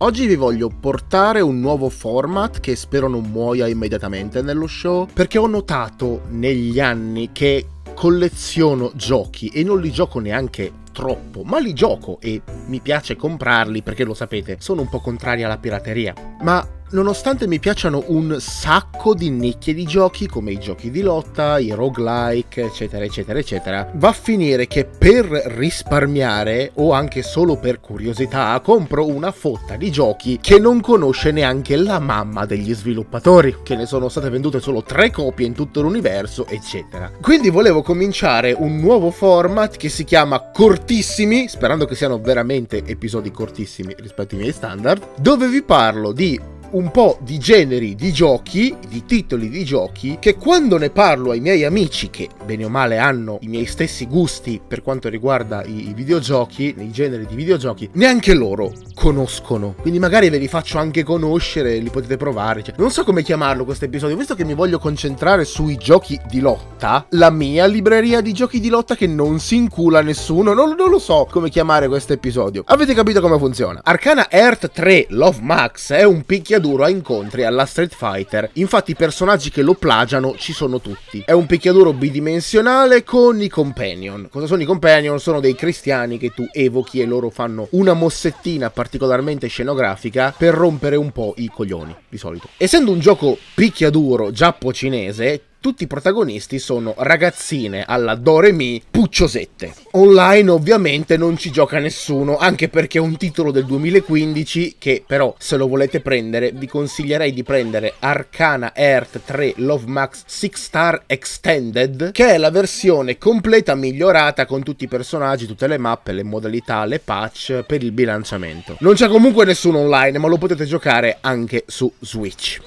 Oggi vi voglio portare un nuovo format che spero non muoia immediatamente nello show, perché ho notato negli anni che colleziono giochi e non li gioco neanche troppo, ma li gioco e mi piace comprarli perché lo sapete, sono un po' contrari alla pirateria. Ma Nonostante mi piacciono un sacco di nicchie di giochi come i giochi di lotta, i roguelike, eccetera, eccetera, eccetera, va a finire che per risparmiare o anche solo per curiosità compro una fotta di giochi che non conosce neanche la mamma degli sviluppatori, che ne sono state vendute solo tre copie in tutto l'universo, eccetera. Quindi volevo cominciare un nuovo format che si chiama Cortissimi, sperando che siano veramente episodi cortissimi rispetto ai miei standard, dove vi parlo di un po' di generi di giochi, di titoli di giochi, che quando ne parlo ai miei amici, che bene o male hanno i miei stessi gusti per quanto riguarda i, videogiochi, nei generi di videogiochi, neanche loro conoscono. Quindi magari ve li faccio anche conoscere, li potete provare. Cioè, non so come chiamarlo questo episodio, visto che mi voglio concentrare sui giochi di lotta, la mia libreria di giochi di lotta che non si incula nessuno, non, non lo so come chiamare questo episodio. Avete capito come funziona? Arcana Earth 3 Love Max è un picchiaduro picchiaduro a incontri alla Street Fighter. Infatti i personaggi che lo plagiano ci sono tutti. È un picchiaduro bidimensionale con i companion. Cosa sono i companion? Sono dei cristiani che tu evochi e loro fanno una mossettina particolarmente scenografica per rompere un po' i coglioni, di solito. Essendo un gioco picchiaduro giappo-cinese, tutti i protagonisti sono ragazzine alla Doremi pucciosette. Online ovviamente non ci gioca nessuno, anche perché è un titolo del 2015 che però se lo volete prendere vi consiglierei di prendere Arcana Earth 3 Love Max 6 Star Extended, che è la versione completa migliorata con tutti i personaggi, tutte le mappe, le modalità, le patch per il bilanciamento. Non c'è comunque nessuno online, ma lo potete giocare anche su Switch.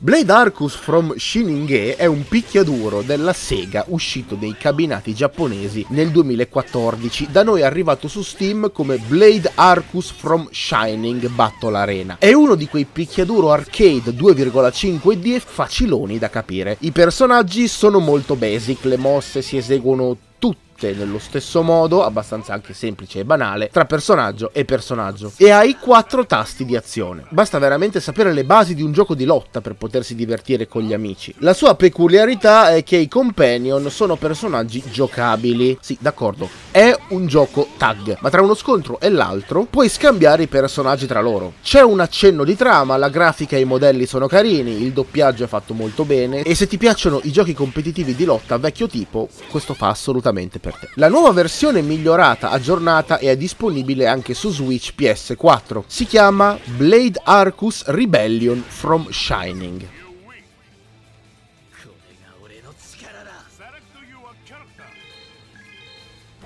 Blade Arcus from Shininge è un picchiaduro della Sega uscito dei cabinati giapponesi nel 2014, da noi arrivato su Steam come Blade Arcus from Shining Battle Arena. È uno di quei picchiaduro arcade 2,5D faciloni da capire. I personaggi sono molto basic, le mosse si eseguono tutte nello stesso modo, abbastanza anche semplice e banale, tra personaggio e personaggio. E hai quattro tasti di azione. Basta veramente sapere le basi di un gioco di lotta per potersi divertire con gli amici. La sua peculiarità è che i companion sono personaggi giocabili. Sì, d'accordo, è un gioco tag, ma tra uno scontro e l'altro puoi scambiare i personaggi tra loro. C'è un accenno di trama, la grafica e i modelli sono carini, il doppiaggio è fatto molto bene e se ti piacciono i giochi competitivi di lotta vecchio tipo, questo fa assolutamente per per te. La nuova versione migliorata, aggiornata e è disponibile anche su Switch PS4. Si chiama Blade Arcus Rebellion from Shining.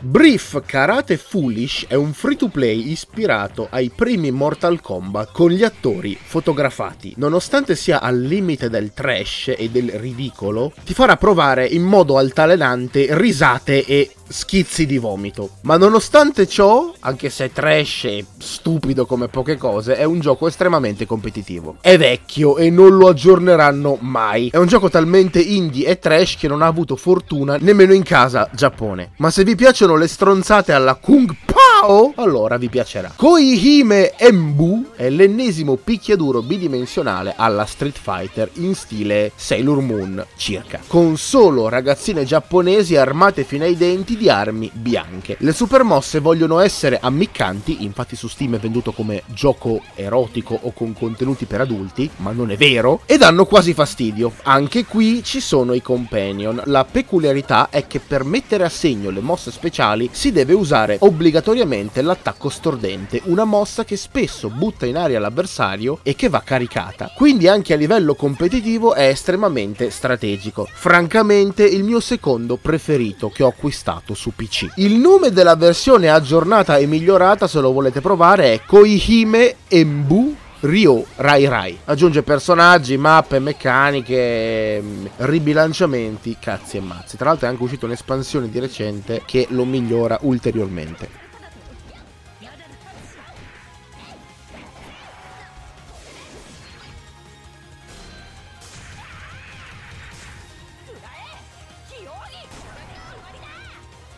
Brief Karate Foolish è un free to play ispirato ai primi Mortal Kombat con gli attori fotografati. Nonostante sia al limite del trash e del ridicolo, ti farà provare in modo altalenante risate e schizzi di vomito. Ma nonostante ciò, anche se è trash e stupido come poche cose, è un gioco estremamente competitivo. È vecchio e non lo aggiorneranno mai. È un gioco talmente indie e trash che non ha avuto fortuna nemmeno in casa Giappone. Ma se vi piacciono le stronzate alla Kung Pao, allora vi piacerà. Koihime Embu è l'ennesimo picchiaduro bidimensionale alla Street Fighter in stile Sailor Moon circa, con solo ragazzine giapponesi armate fino ai denti di armi bianche. Le super mosse vogliono essere ammiccanti, infatti su Steam è venduto come gioco erotico o con contenuti per adulti, ma non è vero, e danno quasi fastidio. Anche qui ci sono i companion. La peculiarità è che per mettere a segno le mosse speciali si deve usare obbligatoriamente l'attacco stordente, una mossa che spesso butta in aria l'avversario e che va caricata. Quindi anche a livello competitivo è estremamente strategico. Francamente il mio secondo preferito che ho acquistato su PC. Il nome della versione aggiornata e migliorata, se lo volete provare, è Koihime Embu Ryo Rai Rai. Aggiunge personaggi, mappe, meccaniche, mm, ribilanciamenti, cazzi e mazzi. Tra l'altro è anche uscita un'espansione di recente che lo migliora ulteriormente.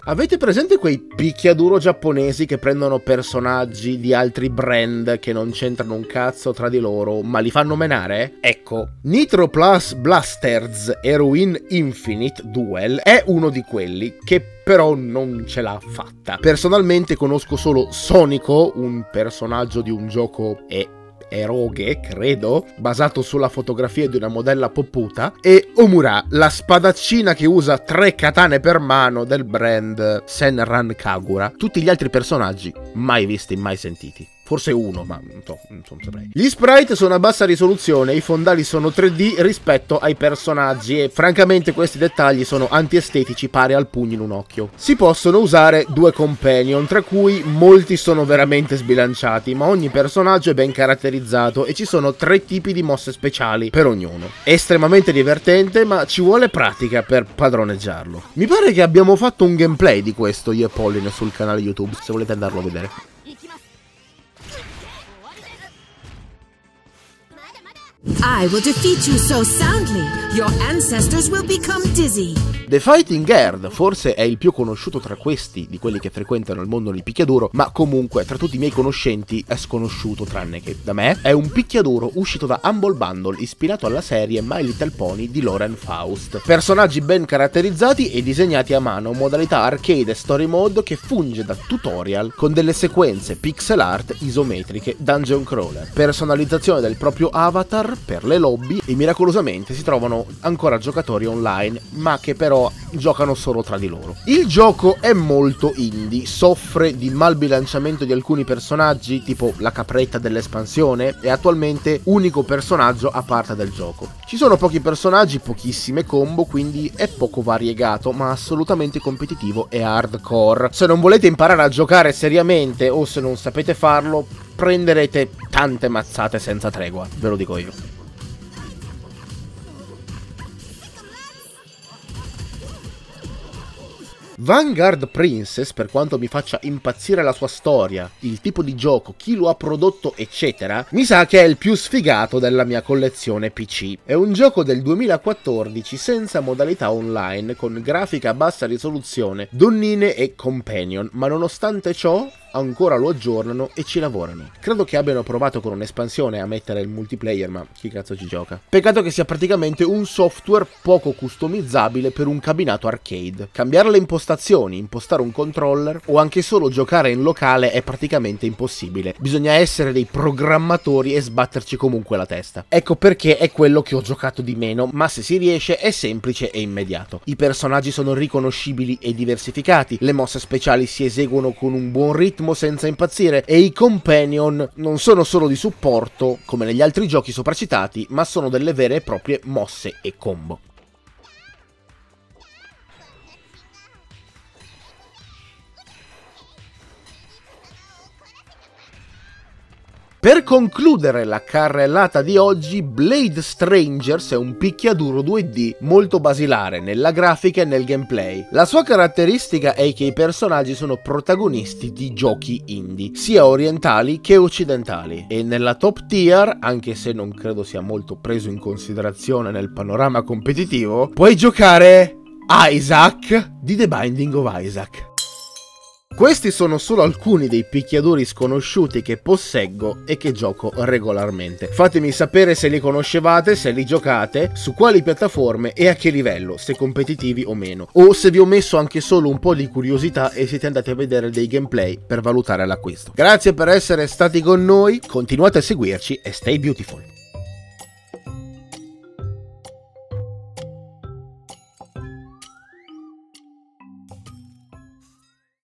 Avete presente quei picchiaduro giapponesi che prendono personaggi di altri brand che non c'entrano un cazzo tra di loro, ma li fanno menare? Ecco, Nitro Plus Blasters Heroin Infinite Duel è uno di quelli che però non ce l'ha fatta. Personalmente conosco solo Sonico, un personaggio di un gioco e Eroghe, credo, basato sulla fotografia di una modella popputa, e Omura, la spadaccina che usa tre katane per mano del brand Senran Kagura. Tutti gli altri personaggi mai visti, mai sentiti. Forse uno, ma non, so, non saprei. Gli sprite sono a bassa risoluzione, i fondali sono 3D rispetto ai personaggi e francamente questi dettagli sono antiestetici pari al pugno in un occhio. Si possono usare due companion, tra cui molti sono veramente sbilanciati, ma ogni personaggio è ben caratterizzato e ci sono tre tipi di mosse speciali per ognuno. È estremamente divertente, ma ci vuole pratica per padroneggiarlo. Mi pare che abbiamo fatto un gameplay di questo io e Pauline sul canale YouTube, se volete andarlo a vedere. I will defeat you so soundly, your ancestors will become dizzy. The Fighting Herd forse è il più conosciuto tra questi, di quelli che frequentano il mondo del picchiaduro, ma comunque tra tutti i miei conoscenti è sconosciuto tranne che da me. È un picchiaduro uscito da Humble Bundle ispirato alla serie My Little Pony di Loren Faust. Personaggi ben caratterizzati e disegnati a mano, modalità arcade e story mode che funge da tutorial con delle sequenze pixel art isometriche dungeon crawler, personalizzazione del proprio avatar per le lobby e miracolosamente si trovano ancora giocatori online, ma che però però giocano solo tra di loro. Il gioco è molto indie, soffre di malbilanciamento di alcuni personaggi, tipo la capretta dell'espansione, e attualmente unico personaggio a parte del gioco. Ci sono pochi personaggi, pochissime combo, quindi è poco variegato, ma assolutamente competitivo e hardcore. Se non volete imparare a giocare seriamente o se non sapete farlo, prenderete tante mazzate senza tregua, ve lo dico io. Vanguard Princess, per quanto mi faccia impazzire la sua storia, il tipo di gioco, chi lo ha prodotto, eccetera, mi sa che è il più sfigato della mia collezione PC. È un gioco del 2014 senza modalità online, con grafica a bassa risoluzione, donnine e companion, ma nonostante ciò ancora lo aggiornano e ci lavorano. Credo che abbiano provato con un'espansione a mettere il multiplayer, ma chi cazzo ci gioca? Peccato che sia praticamente un software poco customizzabile per un cabinato arcade. Cambiare le impostazioni, impostare un controller o anche solo giocare in locale è praticamente impossibile. Bisogna essere dei programmatori e sbatterci comunque la testa. Ecco perché è quello che ho giocato di meno, ma se si riesce è semplice e immediato. I personaggi sono riconoscibili e diversificati, le mosse speciali si eseguono con un buon ritmo ritmo senza impazzire e i companion non sono solo di supporto come negli altri giochi sopracitati, ma sono delle vere e proprie mosse e combo. Per concludere la carrellata di oggi, Blade Strangers è un picchiaduro 2D molto basilare nella grafica e nel gameplay. La sua caratteristica è che i personaggi sono protagonisti di giochi indie, sia orientali che occidentali. E nella top tier, anche se non credo sia molto preso in considerazione nel panorama competitivo, puoi giocare Isaac di The Binding of Isaac. Questi sono solo alcuni dei picchiaduri sconosciuti che posseggo e che gioco regolarmente. Fatemi sapere se li conoscevate, se li giocate, su quali piattaforme e a che livello, se competitivi o meno. O se vi ho messo anche solo un po' di curiosità e siete andati a vedere dei gameplay per valutare l'acquisto. Grazie per essere stati con noi, continuate a seguirci e stay beautiful.